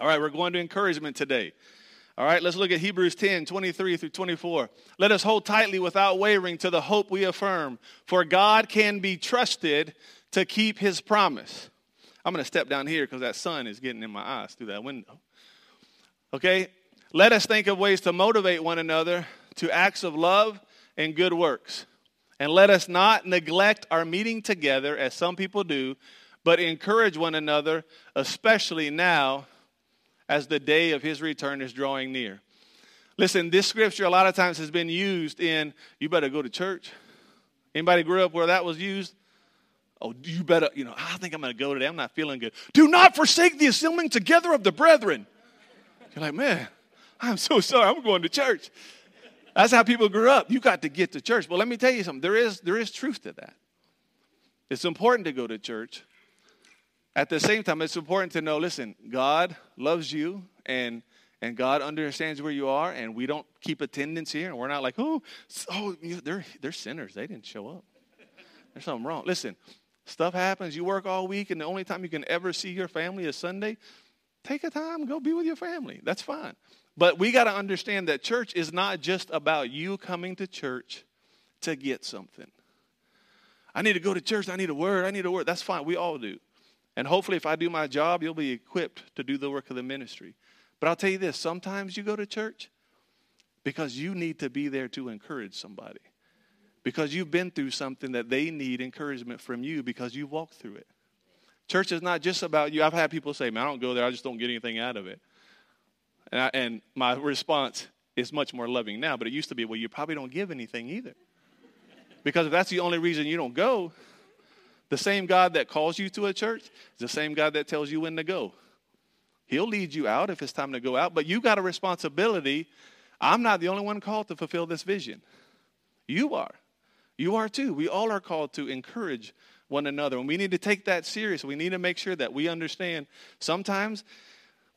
All right, we're going to encouragement today. All right, let's look at Hebrews 10 23 through 24. Let us hold tightly without wavering to the hope we affirm, for God can be trusted to keep his promise. I'm going to step down here because that sun is getting in my eyes through that window. Okay, let us think of ways to motivate one another to acts of love and good works. And let us not neglect our meeting together as some people do, but encourage one another, especially now as the day of his return is drawing near. Listen, this scripture a lot of times has been used in you better go to church. Anybody grew up where that was used? Oh, you better, you know, I think I'm going to go today. I'm not feeling good. Do not forsake the assembling together of the brethren. You're like, man, I'm so sorry. I'm going to church. That's how people grew up. You got to get to church. Well, let me tell you something. There is, there is truth to that. It's important to go to church, at the same time, it's important to know listen, God loves you and and God understands where you are, and we don't keep attendance here, and we're not like, oh, oh, they're they're sinners. They didn't show up. There's something wrong. Listen, stuff happens. You work all week, and the only time you can ever see your family is Sunday. Take a time, go be with your family. That's fine. But we got to understand that church is not just about you coming to church to get something. I need to go to church. I need a word. I need a word. That's fine. We all do. And hopefully, if I do my job, you'll be equipped to do the work of the ministry. But I'll tell you this sometimes you go to church because you need to be there to encourage somebody. Because you've been through something that they need encouragement from you because you walked through it. Church is not just about you. I've had people say, man, I don't go there, I just don't get anything out of it. And, I, and my response is much more loving now, but it used to be, well, you probably don't give anything either. Because if that's the only reason you don't go, the same God that calls you to a church is the same God that tells you when to go. He'll lead you out if it's time to go out, but you got a responsibility. I'm not the only one called to fulfill this vision. You are. You are too. We all are called to encourage one another. And we need to take that serious. We need to make sure that we understand sometimes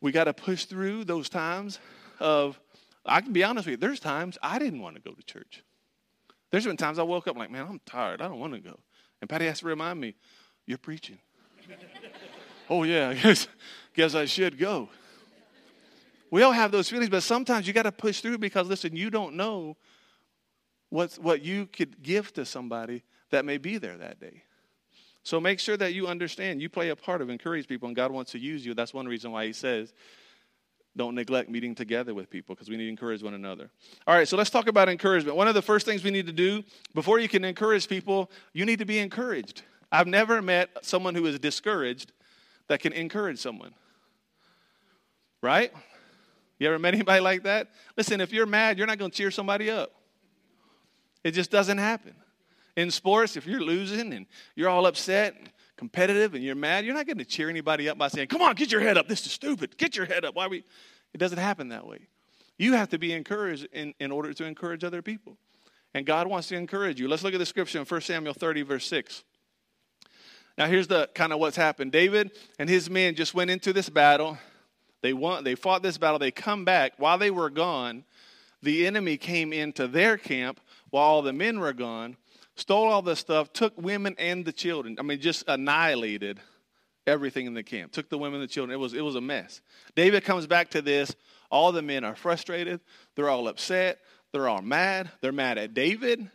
we got to push through those times of, I can be honest with you, there's times I didn't want to go to church. There's been times I woke up like, man, I'm tired. I don't want to go. And Patty has to remind me, You're preaching. oh, yeah, I guess, guess I should go. We all have those feelings, but sometimes you got to push through because, listen, you don't know what's, what you could give to somebody that may be there that day. So make sure that you understand you play a part of encourage people, and God wants to use you. That's one reason why He says, don't neglect meeting together with people because we need to encourage one another. All right, so let's talk about encouragement. One of the first things we need to do before you can encourage people, you need to be encouraged. I've never met someone who is discouraged that can encourage someone. Right? You ever met anybody like that? Listen, if you're mad, you're not going to cheer somebody up. It just doesn't happen. In sports, if you're losing and you're all upset, competitive and you're mad, you're not going to cheer anybody up by saying, Come on, get your head up. This is stupid. Get your head up. Why we? It doesn't happen that way. You have to be encouraged in, in order to encourage other people. And God wants to encourage you. Let's look at the scripture in 1 Samuel 30, verse 6. Now, here's the kind of what's happened. David and his men just went into this battle. They won, they fought this battle. They come back. While they were gone, the enemy came into their camp while all the men were gone stole all the stuff, took women and the children. I mean, just annihilated everything in the camp. Took the women and the children. It was, it was a mess. David comes back to this. All the men are frustrated. They're all upset. They're all mad. They're mad at David.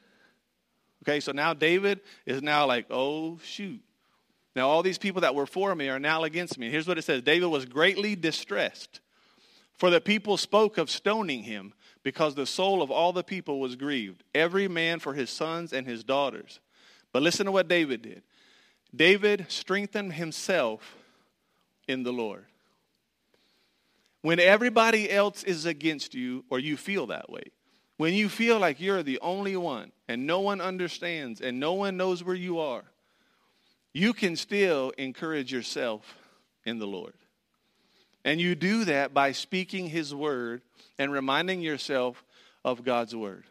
Okay, so now David is now like, oh, shoot. Now, all these people that were for me are now against me. Here's what it says David was greatly distressed, for the people spoke of stoning him because the soul of all the people was grieved, every man for his sons and his daughters. But listen to what David did David strengthened himself in the Lord. When everybody else is against you, or you feel that way, when you feel like you're the only one and no one understands and no one knows where you are, you can still encourage yourself in the Lord. And you do that by speaking His word and reminding yourself of God's word.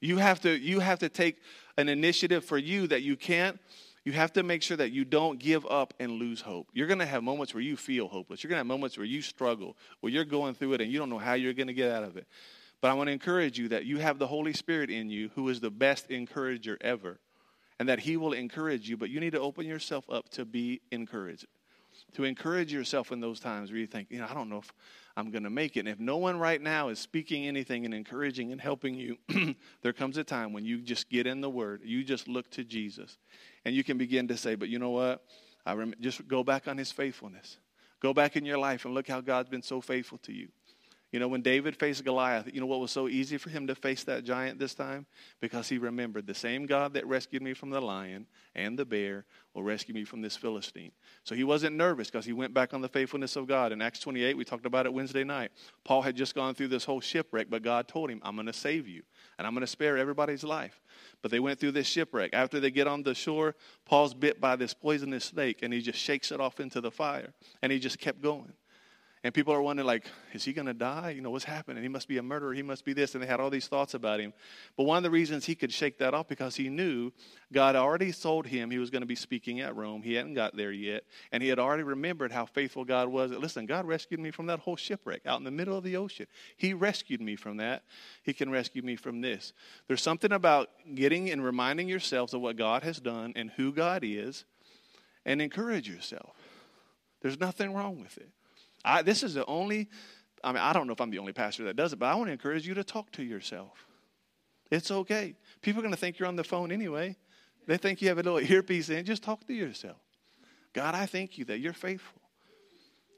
You have to, you have to take an initiative for you that you can't. You have to make sure that you don't give up and lose hope. You're going to have moments where you feel hopeless. You're going to have moments where you struggle, where you're going through it and you don't know how you're going to get out of it. But I want to encourage you that you have the Holy Spirit in you who is the best encourager ever and that He will encourage you, but you need to open yourself up to be encouraged. to encourage yourself in those times where you think, you know, I don't know if I'm going to make it. And if no one right now is speaking anything and encouraging and helping you, there comes a time when you just get in the Word, you just look to Jesus, and you can begin to say, but you know what? I rem- just go back on His faithfulness. Go back in your life and look how God's been so faithful to you. You know, when David faced Goliath, you know what was so easy for him to face that giant this time? Because he remembered the same God that rescued me from the lion and the bear will rescue me from this Philistine. So he wasn't nervous because he went back on the faithfulness of God. In Acts 28, we talked about it Wednesday night. Paul had just gone through this whole shipwreck, but God told him, I'm going to save you and I'm going to spare everybody's life. But they went through this shipwreck. After they get on the shore, Paul's bit by this poisonous snake and he just shakes it off into the fire and he just kept going. And people are wondering, like, is he going to die? You know, what's happening? He must be a murderer. He must be this. And they had all these thoughts about him. But one of the reasons he could shake that off because he knew God already told him he was going to be speaking at Rome. He hadn't got there yet. And he had already remembered how faithful God was. Listen, God rescued me from that whole shipwreck out in the middle of the ocean. He rescued me from that. He can rescue me from this. There's something about getting and reminding yourselves of what God has done and who God is and encourage yourself. There's nothing wrong with it. I, this is the only, I mean, I don't know if I'm the only pastor that does it, but I want to encourage you to talk to yourself. It's okay. People are going to think you're on the phone anyway. They think you have a little earpiece in. Just talk to yourself. God, I thank you that you're faithful.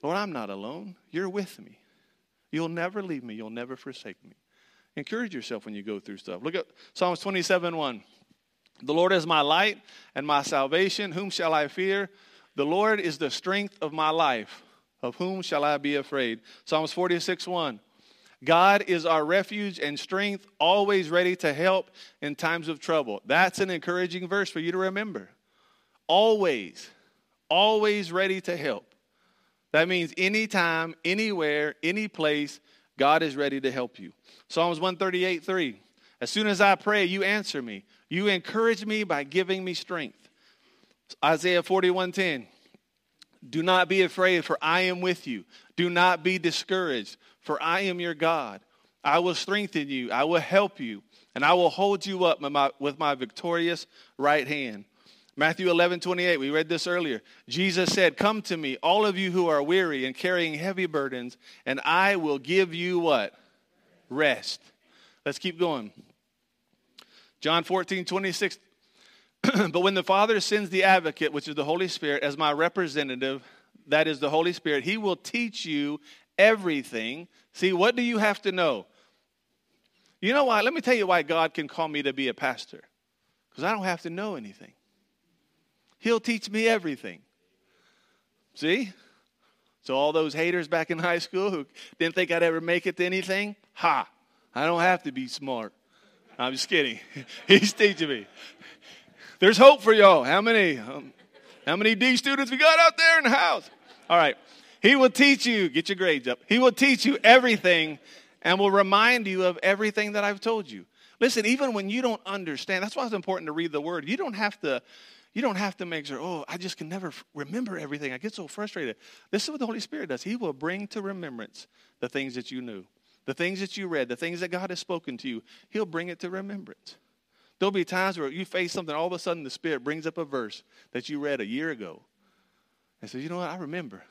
Lord, I'm not alone. You're with me. You'll never leave me. You'll never forsake me. Encourage yourself when you go through stuff. Look at Psalms 27 1. The Lord is my light and my salvation. Whom shall I fear? The Lord is the strength of my life. Of whom shall I be afraid? Psalms 46 1. God is our refuge and strength, always ready to help in times of trouble. That's an encouraging verse for you to remember. Always, always ready to help. That means anytime, anywhere, any place, God is ready to help you. Psalms 138 3. As soon as I pray, you answer me. You encourage me by giving me strength. Isaiah 41 10. Do not be afraid, for I am with you. Do not be discouraged, for I am your God. I will strengthen you, I will help you, and I will hold you up with my, with my victorious right hand. Matthew 11, 28, we read this earlier. Jesus said, Come to me, all of you who are weary and carrying heavy burdens, and I will give you what? Rest. Let's keep going. John 14, 26 but when the Father sends the advocate, which is the Holy Spirit, as my representative, that is the Holy Spirit, he will teach you everything. See, what do you have to know? You know why? Let me tell you why God can call me to be a pastor. Because I don't have to know anything. He'll teach me everything. See? So, all those haters back in high school who didn't think I'd ever make it to anything, ha, I don't have to be smart. I'm just kidding. He's teaching me. There's hope for y'all. How many? Um, how many D students we got out there in the house? All right. He will teach you, get your grades up. He will teach you everything and will remind you of everything that I've told you. Listen, even when you don't understand, that's why it's important to read the word. You don't have to you don't have to make sure, oh, I just can never remember everything. I get so frustrated. This is what the Holy Spirit does. He will bring to remembrance the things that you knew, the things that you read, the things that God has spoken to you. He'll bring it to remembrance. There'll be times where you face something, all of a sudden the Spirit brings up a verse that you read a year ago. And says, You know what? I remember.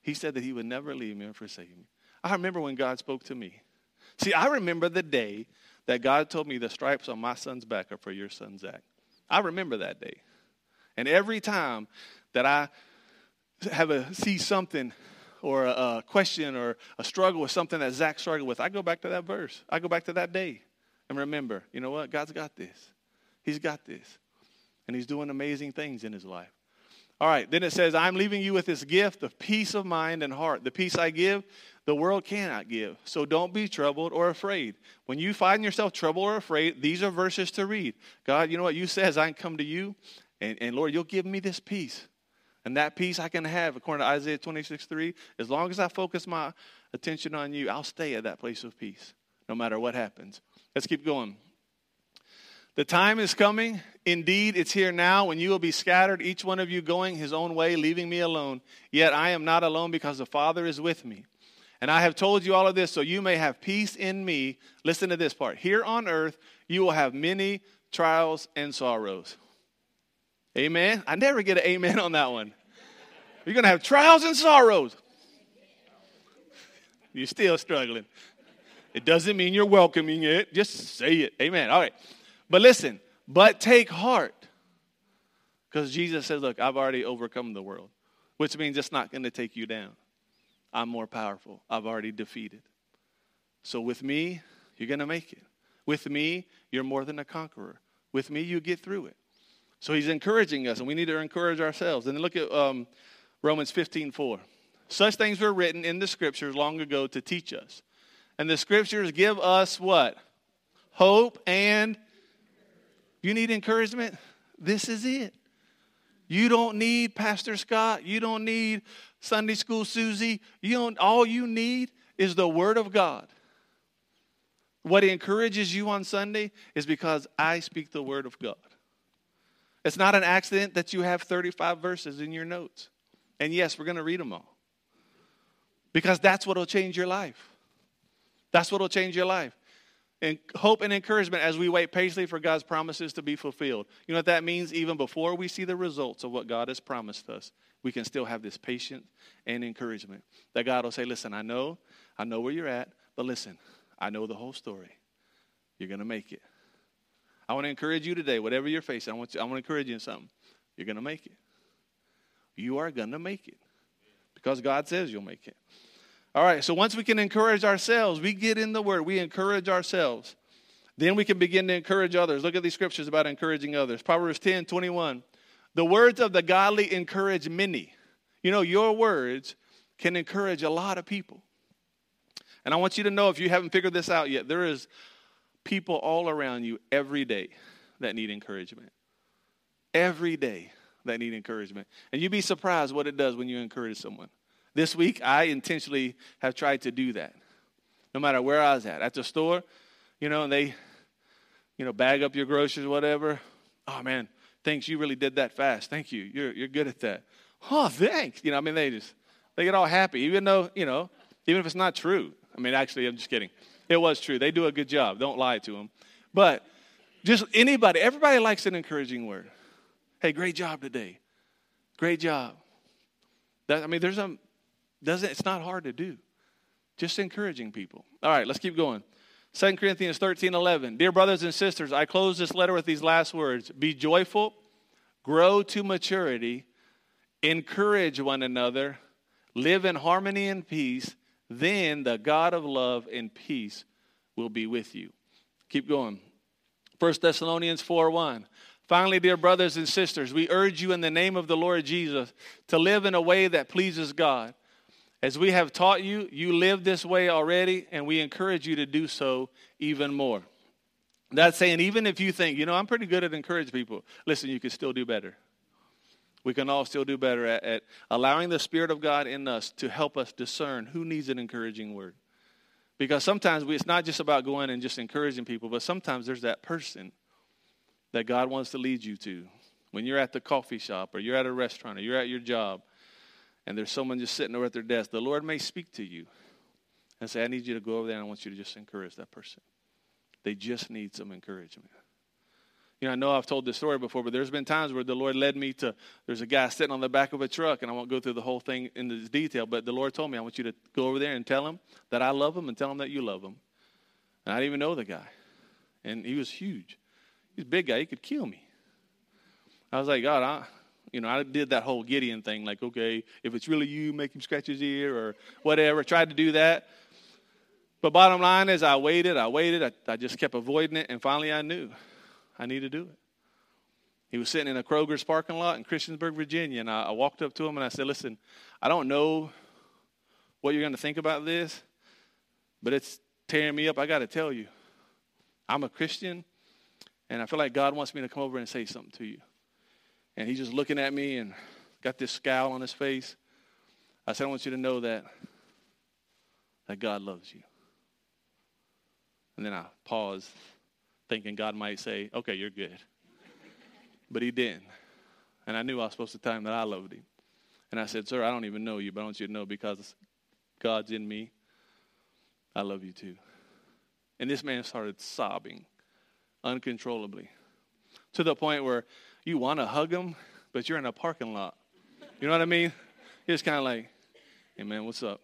He said that He would never leave me or forsake me. I remember when God spoke to me. See, I remember the day that God told me the stripes on my son's back are for your son Zach. I remember that day. And every time that I have a see something or a, a question or a struggle with something that Zach struggled with, I go back to that verse. I go back to that day. And remember, you know what? God's got this. He's got this. And He's doing amazing things in His life. All right, then it says, I'm leaving you with this gift of peace of mind and heart. The peace I give, the world cannot give. So don't be troubled or afraid. When you find yourself troubled or afraid, these are verses to read. God, you know what? You says I can come to you, and, and Lord, you'll give me this peace. And that peace I can have, according to Isaiah 26 3, as long as I focus my attention on you, I'll stay at that place of peace, no matter what happens. Let's keep going. The time is coming. Indeed, it's here now when you will be scattered, each one of you going his own way, leaving me alone. Yet I am not alone because the Father is with me. And I have told you all of this so you may have peace in me. Listen to this part. Here on earth, you will have many trials and sorrows. Amen. I never get an amen on that one. You're going to have trials and sorrows. You're still struggling. It doesn't mean you're welcoming it. Just say it. Amen. All right. But listen, but take heart. Because Jesus says, Look, I've already overcome the world, which means it's not going to take you down. I'm more powerful. I've already defeated. So with me, you're going to make it. With me, you're more than a conqueror. With me, you get through it. So he's encouraging us, and we need to encourage ourselves. And look at um, Romans 15 4. Such things were written in the scriptures long ago to teach us. And the scriptures give us what? Hope and you need encouragement? This is it. You don't need Pastor Scott. You don't need Sunday School Susie. You don't all you need is the word of God. What encourages you on Sunday is because I speak the word of God. It's not an accident that you have 35 verses in your notes. And yes, we're going to read them all. Because that's what will change your life. That's what will change your life. And hope and encouragement as we wait patiently for God's promises to be fulfilled. You know what that means? Even before we see the results of what God has promised us, we can still have this patience and encouragement. That God will say, Listen, I know, I know where you're at, but listen, I know the whole story. You're going to make it. I want to encourage you today, whatever you're facing, I want, you, I want to encourage you in something. You're going to make it. You are going to make it because God says you'll make it. All right, so once we can encourage ourselves, we get in the Word, we encourage ourselves. Then we can begin to encourage others. Look at these scriptures about encouraging others. Proverbs 10 21. The words of the godly encourage many. You know, your words can encourage a lot of people. And I want you to know if you haven't figured this out yet, there is people all around you every day that need encouragement. Every day that need encouragement. And you'd be surprised what it does when you encourage someone. This week, I intentionally have tried to do that. No matter where I was at, at the store, you know, and they, you know, bag up your groceries, whatever. Oh man, thanks, you really did that fast. Thank you. You're you're good at that. Oh, thanks. You know, I mean, they just they get all happy, even though you know, even if it's not true. I mean, actually, I'm just kidding. It was true. They do a good job. Don't lie to them. But just anybody, everybody likes an encouraging word. Hey, great job today. Great job. That, I mean, there's a doesn't it's not hard to do. Just encouraging people. All right, let's keep going. 2 Corinthians 13, 11. Dear brothers and sisters, I close this letter with these last words Be joyful, grow to maturity, encourage one another, live in harmony and peace. Then the God of love and peace will be with you. Keep going. 1 Thessalonians 4 1. Finally, dear brothers and sisters, we urge you in the name of the Lord Jesus to live in a way that pleases God. As we have taught you, you live this way already, and we encourage you to do so even more. That's saying, even if you think, you know, I'm pretty good at encouraging people, listen, you can still do better. We can all still do better at, at allowing the Spirit of God in us to help us discern who needs an encouraging word. Because sometimes we, it's not just about going and just encouraging people, but sometimes there's that person that God wants to lead you to. When you're at the coffee shop or you're at a restaurant or you're at your job and there's someone just sitting over at their desk, the Lord may speak to you and say, I need you to go over there and I want you to just encourage that person. They just need some encouragement. You know, I know I've told this story before, but there's been times where the Lord led me to, there's a guy sitting on the back of a truck, and I won't go through the whole thing in detail, but the Lord told me, I want you to go over there and tell him that I love him and tell him that you love him. And I didn't even know the guy. And he was huge. He's a big guy. He could kill me. I was like, God, I, you know, I did that whole Gideon thing, like, okay, if it's really you, make him scratch his ear or whatever. Tried to do that. But bottom line is, I waited, I waited, I, I just kept avoiding it, and finally I knew I need to do it. He was sitting in a Kroger's parking lot in Christiansburg, Virginia, and I, I walked up to him and I said, Listen, I don't know what you're going to think about this, but it's tearing me up. I got to tell you, I'm a Christian, and I feel like God wants me to come over and say something to you. And he's just looking at me and got this scowl on his face. I said, I want you to know that, that God loves you. And then I paused, thinking God might say, okay, you're good. But he didn't. And I knew I was supposed to tell him that I loved him. And I said, Sir, I don't even know you, but I want you to know because God's in me, I love you too. And this man started sobbing uncontrollably to the point where you want to hug him, but you're in a parking lot. You know what I mean? He was kind of like, hey, man, what's up?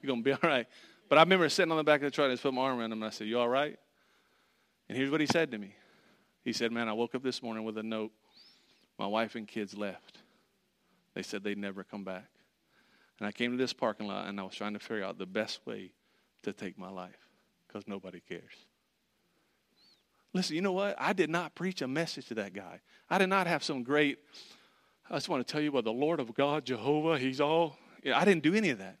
You're going to be all right? But I remember sitting on the back of the truck and I just put my arm around him and I said, you all right? And here's what he said to me. He said, man, I woke up this morning with a note. My wife and kids left. They said they'd never come back. And I came to this parking lot and I was trying to figure out the best way to take my life because nobody cares. Listen, you know what? I did not preach a message to that guy. I did not have some great, I just want to tell you about the Lord of God, Jehovah, He's all. I didn't do any of that.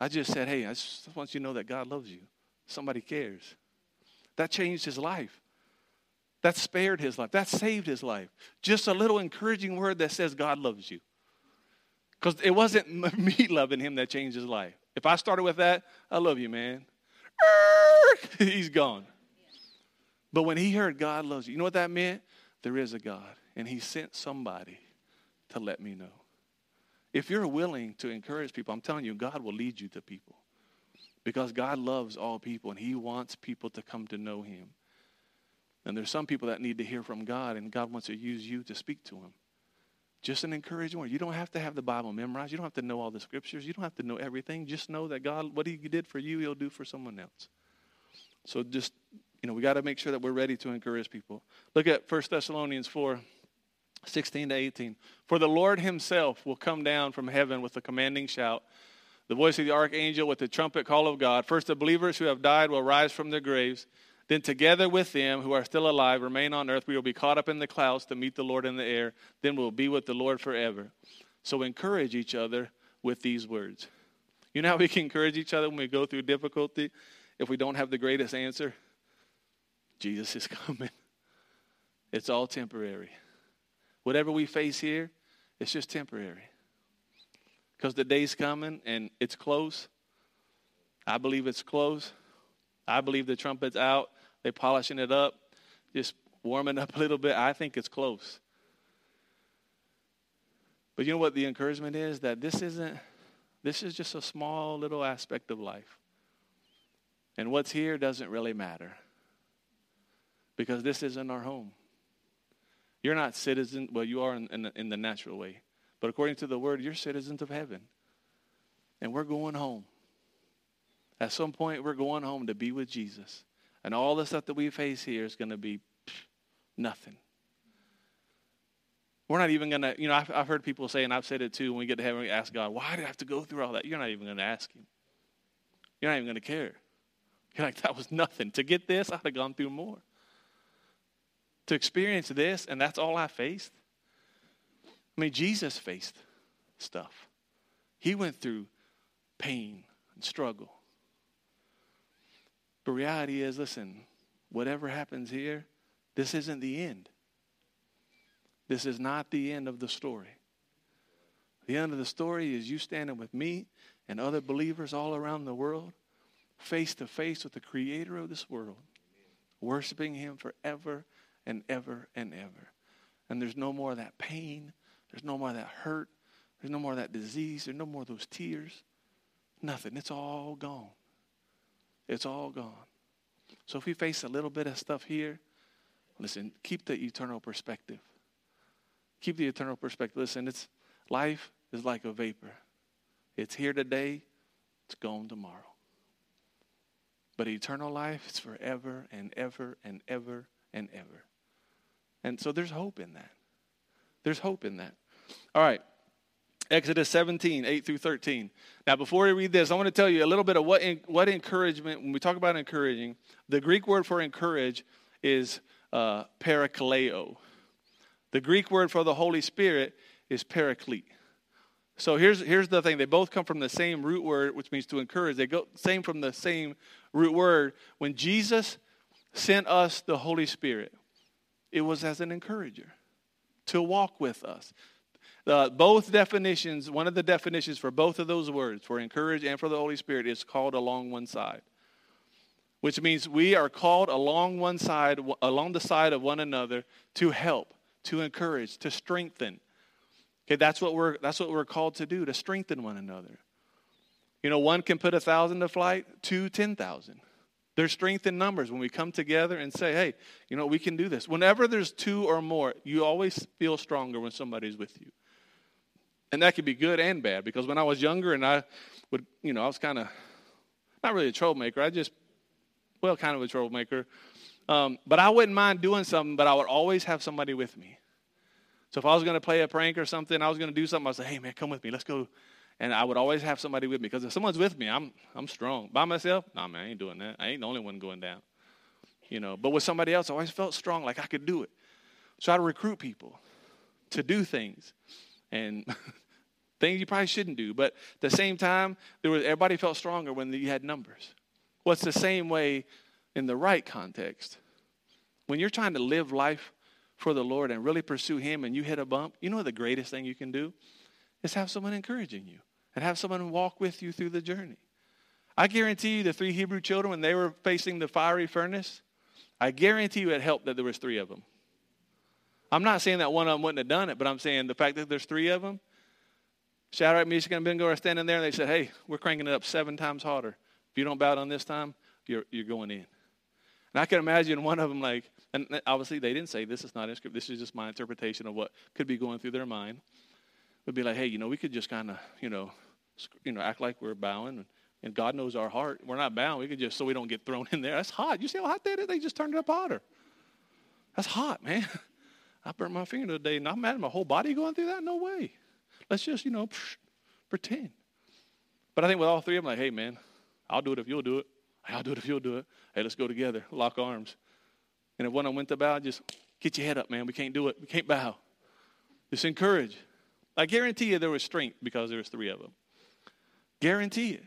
I just said, hey, I just want you to know that God loves you. Somebody cares. That changed his life. That spared his life. That saved his life. Just a little encouraging word that says God loves you. Because it wasn't me loving him that changed his life. If I started with that, I love you, man. He's gone. But when he heard God loves you, you know what that meant? There is a God. And he sent somebody to let me know. If you're willing to encourage people, I'm telling you, God will lead you to people. Because God loves all people and he wants people to come to know him. And there's some people that need to hear from God, and God wants to use you to speak to them. Just an encouraging word. You don't have to have the Bible memorized. You don't have to know all the scriptures. You don't have to know everything. Just know that God, what He did for you, He'll do for someone else. So just, you know, we got to make sure that we're ready to encourage people. Look at 1 Thessalonians 4 16 to 18. For the Lord Himself will come down from heaven with a commanding shout, the voice of the archangel with the trumpet call of God. First, the believers who have died will rise from their graves. Then, together with them who are still alive, remain on earth, we will be caught up in the clouds to meet the Lord in the air. Then we'll be with the Lord forever. So, encourage each other with these words. You know how we can encourage each other when we go through difficulty if we don't have the greatest answer? Jesus is coming. It's all temporary. Whatever we face here, it's just temporary. Because the day's coming and it's close. I believe it's close. I believe the trumpet's out. They're polishing it up, just warming up a little bit. I think it's close. But you know what the encouragement is? That this isn't, this is just a small little aspect of life. And what's here doesn't really matter because this isn't our home. You're not citizens, well, you are in, in, in the natural way. But according to the word, you're citizens of heaven. And we're going home. At some point, we're going home to be with Jesus. And all the stuff that we face here is going to be nothing. We're not even going to, you know, I've, I've, heard people say, and I've said it too, when we get to heaven, we ask God, why did I have to go through all that? You're not even going to ask Him. You're not even going to care. You're like, that was nothing. To get this, I'd have gone through more. To experience this, and that's all I faced. I mean, Jesus faced stuff. He went through pain and struggle. But reality is listen, whatever happens here, this isn't the end. This is not the end of the story. The end of the story is you standing with me and other believers all around the world, face to face with the creator of this world, worshiping him forever and ever and ever. And there's no more of that pain. There's no more of that hurt. There's no more of that disease. There's no more of those tears. Nothing. It's all gone. It's all gone. So if we face a little bit of stuff here, listen, keep the eternal perspective. Keep the eternal perspective. Listen, it's life is like a vapor. It's here today, it's gone tomorrow. But eternal life is forever and ever and ever and ever. And so there's hope in that. There's hope in that. All right. Exodus 17, 8 through 13. Now, before we read this, I want to tell you a little bit of what, what encouragement, when we talk about encouraging, the Greek word for encourage is uh, parakaleo. The Greek word for the Holy Spirit is paraclete. So here's, here's the thing. They both come from the same root word, which means to encourage. They go same from the same root word. When Jesus sent us the Holy Spirit, it was as an encourager to walk with us, uh, both definitions, one of the definitions for both of those words, for encourage and for the Holy Spirit, is called along one side. Which means we are called along one side, along the side of one another to help, to encourage, to strengthen. Okay, that's what we're that's what we're called to do, to strengthen one another. You know, one can put a thousand to flight, two, ten thousand. There's strength in numbers when we come together and say, hey, you know, we can do this. Whenever there's two or more, you always feel stronger when somebody's with you. And that could be good and bad because when I was younger and I would, you know, I was kind of not really a troublemaker. I just, well, kind of a troublemaker. Um, but I wouldn't mind doing something, but I would always have somebody with me. So if I was going to play a prank or something, I was going to do something, I would say, hey, man, come with me. Let's go. And I would always have somebody with me because if someone's with me, I'm, I'm strong. By myself, nah, man, I ain't doing that. I ain't the only one going down. You know, but with somebody else, I always felt strong, like I could do it. So I'd recruit people to do things. And things you probably shouldn't do. But at the same time, there was, everybody felt stronger when you had numbers. Well, it's the same way in the right context. When you're trying to live life for the Lord and really pursue Him and you hit a bump, you know the greatest thing you can do is have someone encouraging you and have someone walk with you through the journey. I guarantee you the three Hebrew children, when they were facing the fiery furnace, I guarantee you it helped that there was three of them. I'm not saying that one of them wouldn't have done it, but I'm saying the fact that there's three of them, Shadrach, Meshach, and Abednego are standing there, and they said, hey, we're cranking it up seven times harder. If you don't bow down this time, you're, you're going in. And I can imagine one of them like, and obviously they didn't say this is not in script. This is just my interpretation of what could be going through their mind. Would be like, hey, you know, we could just kind of, you know, you know, act like we're bowing, and, God knows our heart. We're not bound. We could just so we don't get thrown in there. That's hot. You see how hot that is? They just turned it up hotter. That's hot, man. I burnt my finger today, and I'm mad at my whole body going through that. No way. Let's just, you know, pretend. But I think with all three of them, like, hey, man, I'll do it if you'll do it. I'll do it if you'll do it. Hey, let's go together, lock arms. And if one of them went to bow, just get your head up, man. We can't do it. We can't bow. Just encourage. I guarantee you there was strength because there was three of them. Guarantee it.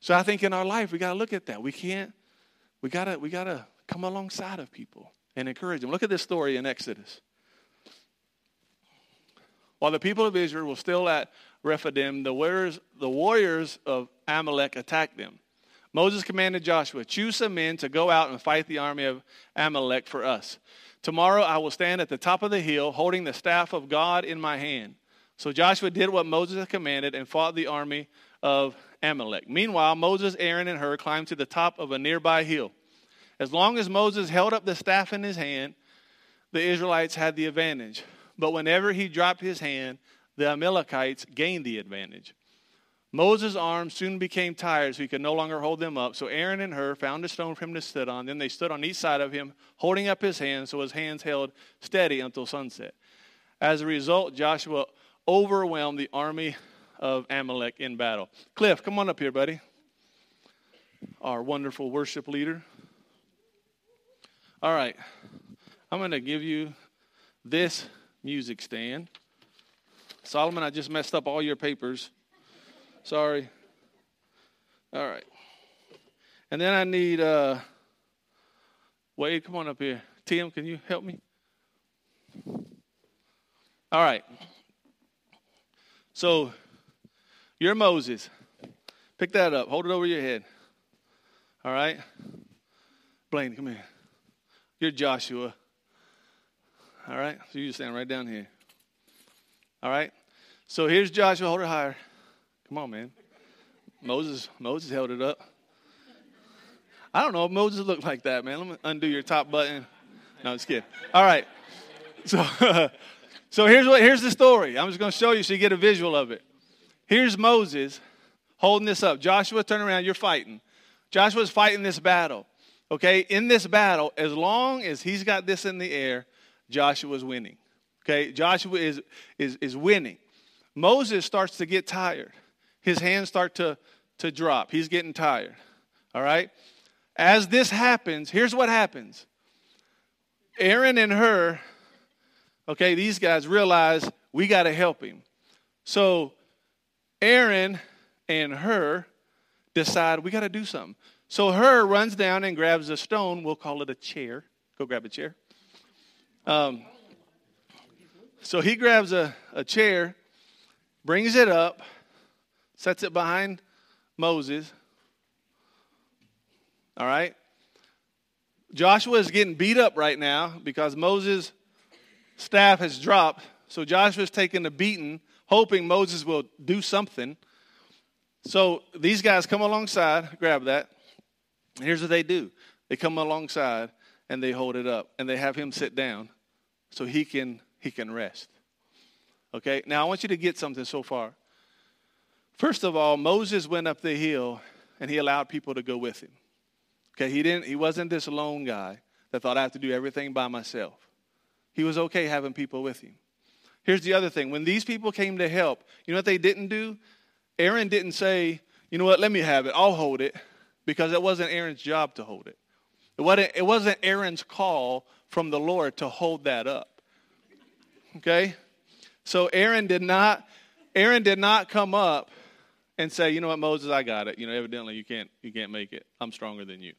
So I think in our life we got to look at that. We can't. We gotta. We gotta come alongside of people and encourage them. Look at this story in Exodus. While the people of Israel were still at Rephidim, the warriors, the warriors of Amalek attacked them. Moses commanded Joshua, Choose some men to go out and fight the army of Amalek for us. Tomorrow I will stand at the top of the hill, holding the staff of God in my hand. So Joshua did what Moses had commanded and fought the army of Amalek. Meanwhile, Moses, Aaron, and Hur climbed to the top of a nearby hill. As long as Moses held up the staff in his hand, the Israelites had the advantage. But whenever he dropped his hand, the Amalekites gained the advantage. Moses' arms soon became tired, so he could no longer hold them up. So Aaron and Hur found a stone for him to sit on. Then they stood on each side of him, holding up his hands, so his hands held steady until sunset. As a result, Joshua overwhelmed the army of Amalek in battle. Cliff, come on up here, buddy. Our wonderful worship leader. All right. I'm going to give you this music stand. Solomon, I just messed up all your papers. Sorry. All right. And then I need uh Wade, come on up here. Tim, can you help me? All right. So you're Moses. Pick that up. Hold it over your head. All right. Blaine, come here. You're Joshua. All right? So you stand right down here. All right? So here's Joshua. Hold it higher. Come on, man. Moses, Moses held it up. I don't know if Moses looked like that, man. Let me undo your top button. No, I'm just kidding. All right. So, so here's what here's the story. I'm just going to show you so you get a visual of it. Here's Moses holding this up. Joshua, turn around. You're fighting. Joshua's fighting this battle. Okay, in this battle, as long as he's got this in the air, Joshua's winning. Okay, Joshua is is is winning. Moses starts to get tired his hands start to, to drop. He's getting tired. All right? As this happens, here's what happens Aaron and Hur, okay, these guys realize we got to help him. So Aaron and Hur decide we got to do something. So Hur runs down and grabs a stone. We'll call it a chair. Go grab a chair. Um, so he grabs a, a chair, brings it up, sets it behind Moses. All right? Joshua is getting beat up right now because Moses' staff has dropped. So Joshua's taking a beating, hoping Moses will do something. So these guys come alongside, grab that. Here's what they do they come alongside and they hold it up and they have him sit down so he can he can rest. Okay, now I want you to get something so far. First of all, Moses went up the hill and he allowed people to go with him. Okay, he didn't he wasn't this lone guy that thought I have to do everything by myself. He was okay having people with him. Here's the other thing. When these people came to help, you know what they didn't do? Aaron didn't say, you know what, let me have it. I'll hold it. Because it wasn't Aaron's job to hold it. It wasn't, it wasn't Aaron's call from the Lord to hold that up. Okay? So Aaron did not Aaron did not come up and say, "You know what, Moses, I got it. You know, evidently you can't you can't make it. I'm stronger than you."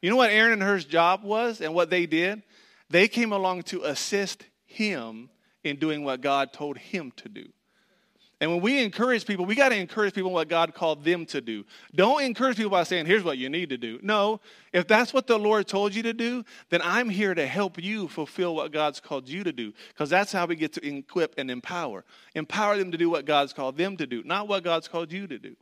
You know what Aaron and Hur's job was and what they did? They came along to assist him in doing what God told him to do. And when we encourage people, we got to encourage people what God called them to do. Don't encourage people by saying, here's what you need to do. No, if that's what the Lord told you to do, then I'm here to help you fulfill what God's called you to do. Because that's how we get to equip and empower. Empower them to do what God's called them to do, not what God's called you to do.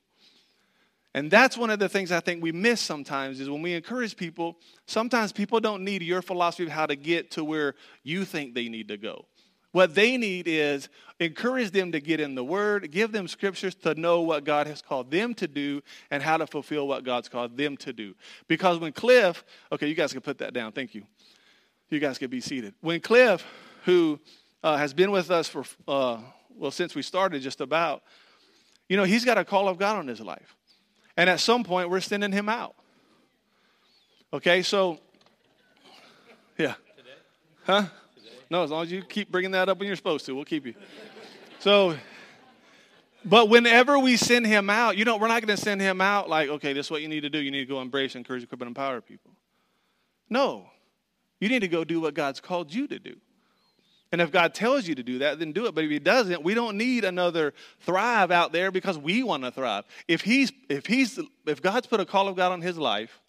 And that's one of the things I think we miss sometimes is when we encourage people, sometimes people don't need your philosophy of how to get to where you think they need to go. What they need is encourage them to get in the Word, give them scriptures to know what God has called them to do and how to fulfill what God's called them to do. Because when Cliff, okay, you guys can put that down. Thank you. You guys can be seated. When Cliff, who uh, has been with us for, uh, well, since we started just about, you know, he's got a call of God on his life. And at some point, we're sending him out. Okay, so, yeah. Huh? No, as long as you keep bringing that up when you're supposed to, we'll keep you. So, but whenever we send him out, you know, we're not going to send him out like, okay, this is what you need to do. You need to go embrace, encourage, equip, and empower people. No. You need to go do what God's called you to do. And if God tells you to do that, then do it. But if He doesn't, we don't need another thrive out there because we want to thrive. If He's if He's if God's put a call of God on His life,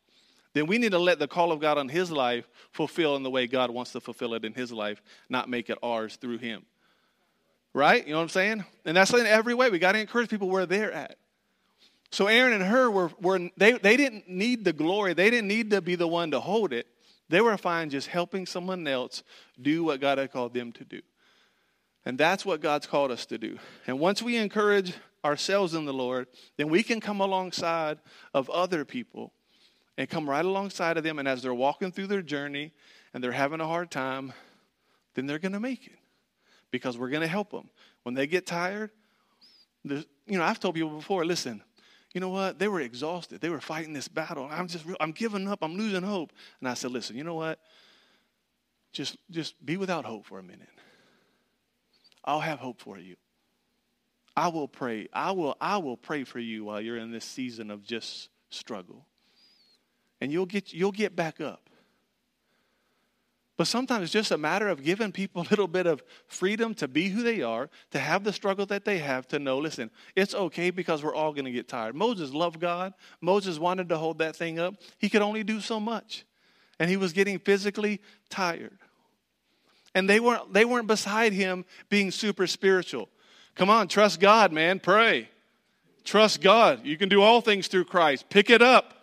then we need to let the call of God on his life fulfill in the way God wants to fulfill it in his life, not make it ours through him. Right? You know what I'm saying? And that's in every way. We got to encourage people where they're at. So Aaron and Hur were, were they, they didn't need the glory. They didn't need to be the one to hold it. They were fine just helping someone else do what God had called them to do. And that's what God's called us to do. And once we encourage ourselves in the Lord, then we can come alongside of other people and come right alongside of them. And as they're walking through their journey and they're having a hard time, then they're going to make it because we're going to help them. When they get tired, you know, I've told people before, listen, you know what? They were exhausted. They were fighting this battle. I'm just, I'm giving up. I'm losing hope. And I said, listen, you know what? Just, just be without hope for a minute. I'll have hope for you. I will pray. I will, I will pray for you while you're in this season of just struggle and you'll get, you'll get back up. But sometimes it's just a matter of giving people a little bit of freedom to be who they are, to have the struggle that they have, to know, listen, it's okay because we're all going to get tired. Moses loved God. Moses wanted to hold that thing up. He could only do so much. And he was getting physically tired. And they weren't, they weren't beside him being super spiritual. Come on, trust God, man. Pray. Trust God. You can do all things through Christ. Pick it up.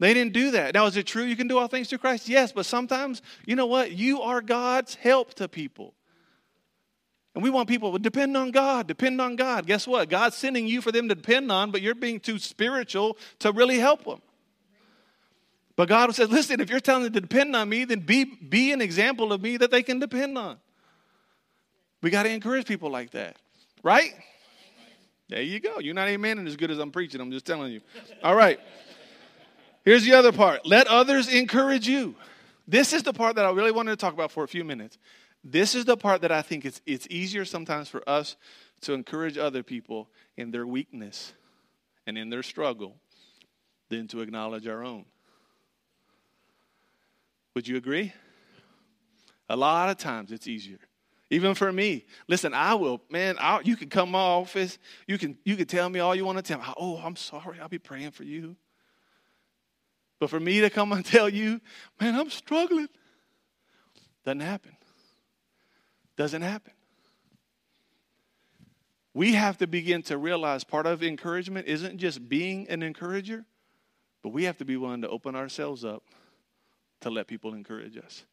They didn't do that. Now, is it true you can do all things through Christ? Yes, but sometimes, you know what? You are God's help to people. And we want people to depend on God, depend on God. Guess what? God's sending you for them to depend on, but you're being too spiritual to really help them. But God says, listen, if you're telling them to depend on me, then be, be an example of me that they can depend on. We got to encourage people like that, right? There you go. You're not amen and as good as I'm preaching. I'm just telling you. All right. Here's the other part let others encourage you. This is the part that I really wanted to talk about for a few minutes. This is the part that I think it's, it's easier sometimes for us to encourage other people in their weakness and in their struggle than to acknowledge our own. Would you agree? A lot of times it's easier. Even for me, listen, I will, man. I'll, you can come my office. You can, you can tell me all you want to tell me. Oh, I'm sorry. I'll be praying for you. But for me to come and tell you, man, I'm struggling, doesn't happen. Doesn't happen. We have to begin to realize part of encouragement isn't just being an encourager, but we have to be willing to open ourselves up to let people encourage us.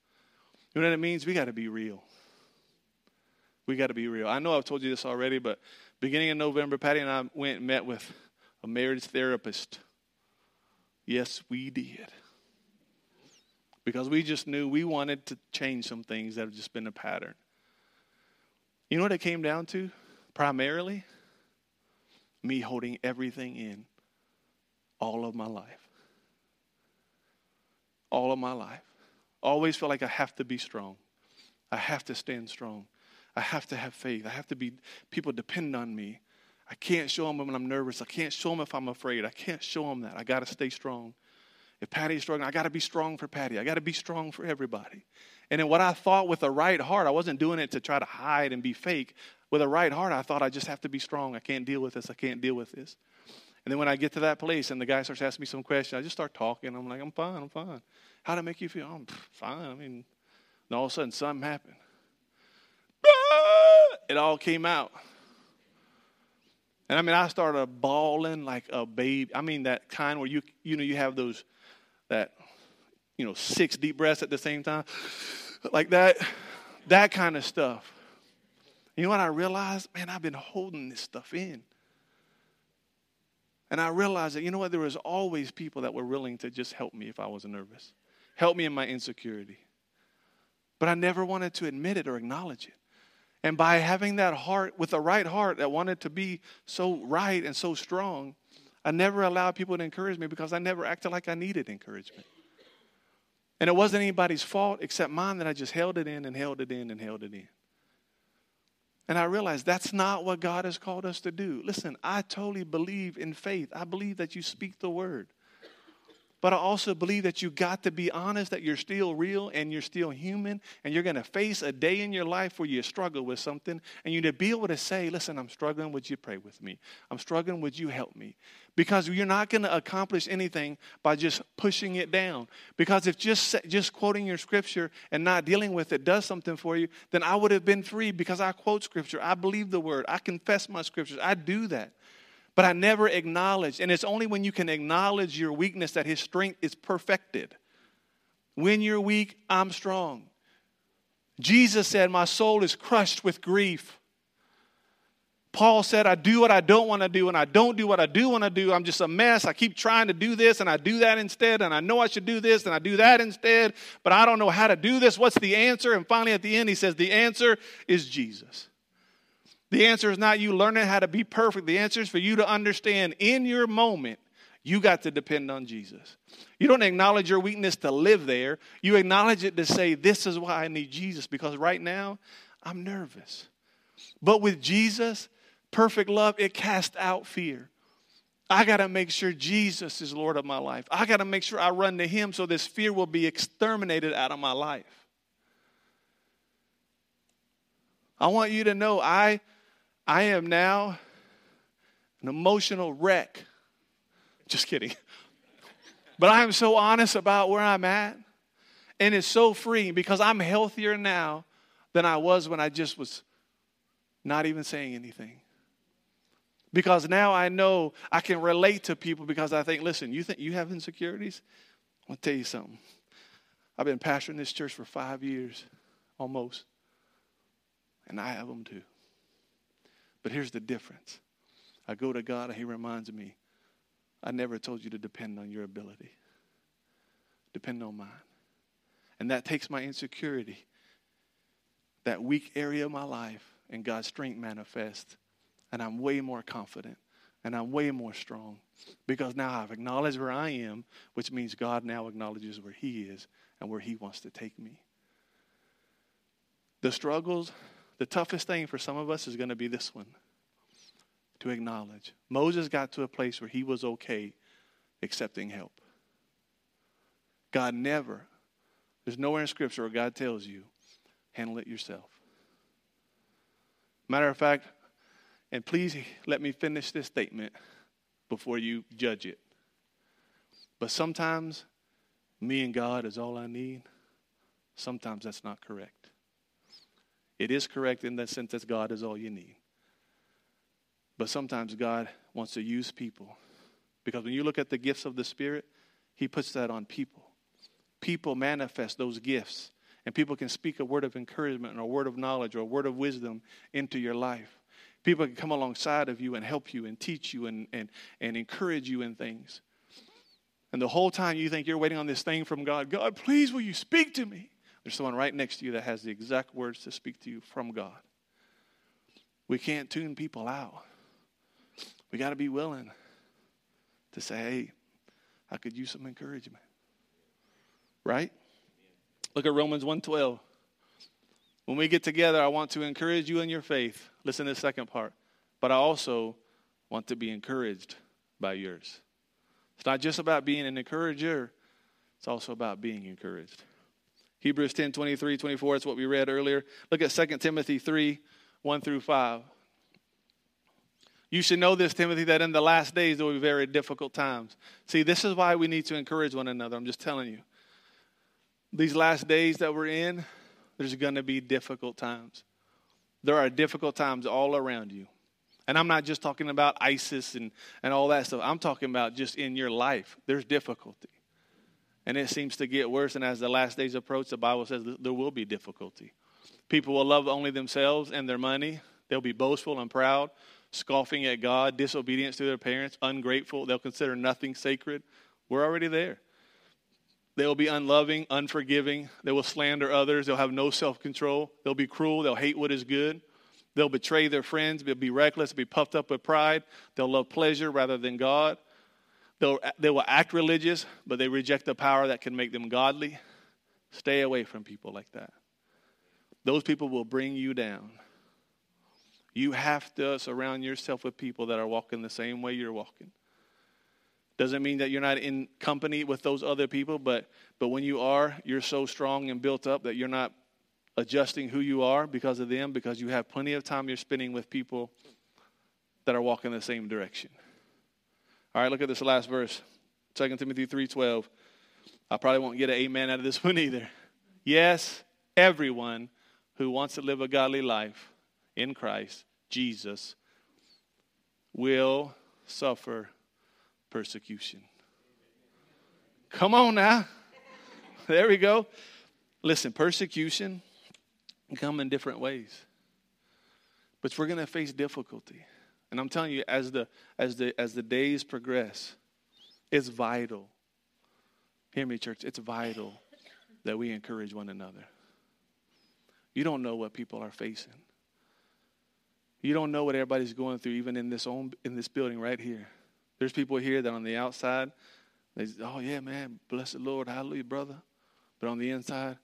You know what it means? We got to be real. We got to be real. I know I've told you this already, but beginning in November, Patty and I went and met with a marriage therapist. Yes, we did. Because we just knew we wanted to change some things that have just been a pattern. You know what it came down to? Primarily, me holding everything in all of my life. All of my life. Always feel like I have to be strong. I have to stand strong. I have to have faith. I have to be, people depend on me. I can't show them when I'm nervous. I can't show them if I'm afraid. I can't show them that. I got to stay strong. If Patty's struggling, I got to be strong for Patty. I got to be strong for everybody. And in what I thought with the right heart, I wasn't doing it to try to hide and be fake. With a right heart, I thought I just have to be strong. I can't deal with this. I can't deal with this. And then when I get to that place and the guy starts asking me some questions, I just start talking. I'm like, I'm fine. I'm fine. How'd it make you feel? I'm fine. I mean, and all of a sudden something happened. It all came out. And I mean, I started bawling like a baby. I mean, that kind where you, you know, you have those, that, you know, six deep breaths at the same time, like that, that kind of stuff. You know what I realized? Man, I've been holding this stuff in. And I realized that, you know what, there was always people that were willing to just help me if I was nervous, help me in my insecurity. But I never wanted to admit it or acknowledge it. And by having that heart, with the right heart that wanted to be so right and so strong, I never allowed people to encourage me because I never acted like I needed encouragement. And it wasn't anybody's fault except mine that I just held it in and held it in and held it in. And I realized that's not what God has called us to do. Listen, I totally believe in faith. I believe that you speak the word. But I also believe that you got to be honest that you're still real and you're still human and you're going to face a day in your life where you struggle with something and you need to be able to say, listen, I'm struggling. Would you pray with me? I'm struggling. Would you help me? Because you're not going to accomplish anything by just pushing it down. Because if just, just quoting your scripture and not dealing with it does something for you, then I would have been free because I quote scripture. I believe the word. I confess my scriptures. I do that. But I never acknowledged, and it's only when you can acknowledge your weakness that his strength is perfected. When you're weak, I'm strong. Jesus said, My soul is crushed with grief. Paul said, I do what I don't want to do, and I don't do what I do want to do. I'm just a mess. I keep trying to do this, and I do that instead, and I know I should do this, and I do that instead, but I don't know how to do this. What's the answer? And finally, at the end, he says, The answer is Jesus. The answer is not you learning how to be perfect. The answer is for you to understand in your moment, you got to depend on Jesus. You don't acknowledge your weakness to live there. You acknowledge it to say, This is why I need Jesus, because right now I'm nervous. But with Jesus, perfect love, it casts out fear. I got to make sure Jesus is Lord of my life. I got to make sure I run to Him so this fear will be exterminated out of my life. I want you to know I I am now an emotional wreck. Just kidding. But I am so honest about where I'm at. And it's so freeing because I'm healthier now than I was when I just was not even saying anything. Because now I know I can relate to people because I think, listen, you think you have insecurities? I'll tell you something. I've been pastoring this church for five years, almost. And I have them too. But here's the difference I go to God and He reminds me, I never told you to depend on your ability, depend on mine. And that takes my insecurity, that weak area of my life, and God's strength manifests. And I'm way more confident and I'm way more strong because now I've acknowledged where I am, which means God now acknowledges where He is and where He wants to take me. The struggles, the toughest thing for some of us is going to be this one to acknowledge. Moses got to a place where he was okay accepting help. God never, there's nowhere in Scripture where God tells you, handle it yourself. Matter of fact, and please let me finish this statement before you judge it. But sometimes me and God is all I need. Sometimes that's not correct. It is correct in the sense that God is all you need. But sometimes God wants to use people. Because when you look at the gifts of the Spirit, He puts that on people. People manifest those gifts. and people can speak a word of encouragement or a word of knowledge or a word of wisdom into your life. People can come alongside of you and help you and teach you and, and, and encourage you in things. And the whole time you think you're waiting on this thing from God, God, please, will you speak to me? There's someone right next to you that has the exact words to speak to you from God. We can't tune people out. We got to be willing to say, hey, I could use some encouragement. Right? Look at Romans 1:12. When we get together, I want to encourage you in your faith. Listen to the second part. But I also want to be encouraged by yours. It's not just about being an encourager, it's also about being encouraged. Hebrews 10 23, 24, it's what we read earlier. Look at 2 Timothy 3 1 through 5. You should know this, Timothy, that in the last days there will be very difficult times. See, this is why we need to encourage one another. I'm just telling you. These last days that we're in, there's going to be difficult times. There are difficult times all around you. And I'm not just talking about ISIS and, and all that stuff. I'm talking about just in your life. There's difficulty. And it seems to get worse. And as the last days approach, the Bible says there will be difficulty. People will love only themselves and their money. They'll be boastful and proud scoffing at God, disobedience to their parents, ungrateful. They'll consider nothing sacred. We're already there. They will be unloving, unforgiving. They will slander others. They'll have no self control. They'll be cruel. They'll hate what is good. They'll betray their friends. They'll be reckless. They'll be puffed up with pride. They'll love pleasure rather than God. They'll, they will act religious, but they reject the power that can make them godly. Stay away from people like that. Those people will bring you down. You have to surround yourself with people that are walking the same way you're walking. Doesn't mean that you're not in company with those other people, but but when you are, you're so strong and built up that you're not adjusting who you are because of them, because you have plenty of time you're spending with people that are walking the same direction. All right, look at this last verse. 2 Timothy 3:12. I probably won't get an amen out of this one either. Yes, everyone who wants to live a godly life in Christ Jesus will suffer persecution. Come on now. There we go. Listen, persecution come in different ways. But we're going to face difficulty. And I'm telling you as the as the as the days progress, it's vital. Hear me church, it's vital that we encourage one another. You don't know what people are facing. You don't know what everybody's going through, even in this own in this building right here. There's people here that on the outside, they say, oh yeah, man, bless the Lord, hallelujah, brother. But on the inside,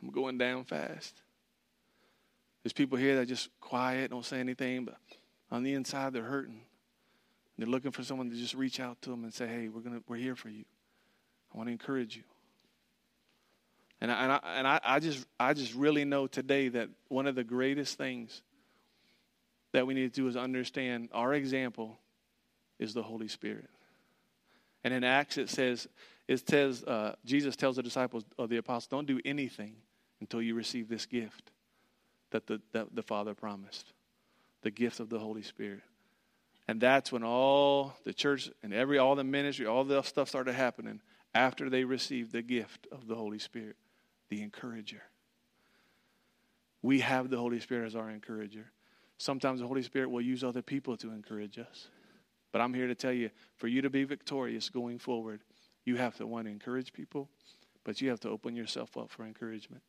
I'm going down fast. There's people here that just quiet, don't say anything, but on the inside they're hurting. They're looking for someone to just reach out to them and say, hey, we're gonna we're here for you. I want to encourage you. And I, and I, and I, just I just really know today that one of the greatest things that we need to do is understand our example is the Holy Spirit. And in Acts, it says, it says uh, Jesus tells the disciples of the apostles, don't do anything until you receive this gift that the, that the Father promised the gift of the Holy Spirit. And that's when all the church and every all the ministry, all the stuff started happening after they received the gift of the Holy Spirit, the encourager. We have the Holy Spirit as our encourager. Sometimes the Holy Spirit will use other people to encourage us. But I'm here to tell you for you to be victorious going forward, you have to want to encourage people, but you have to open yourself up for encouragement.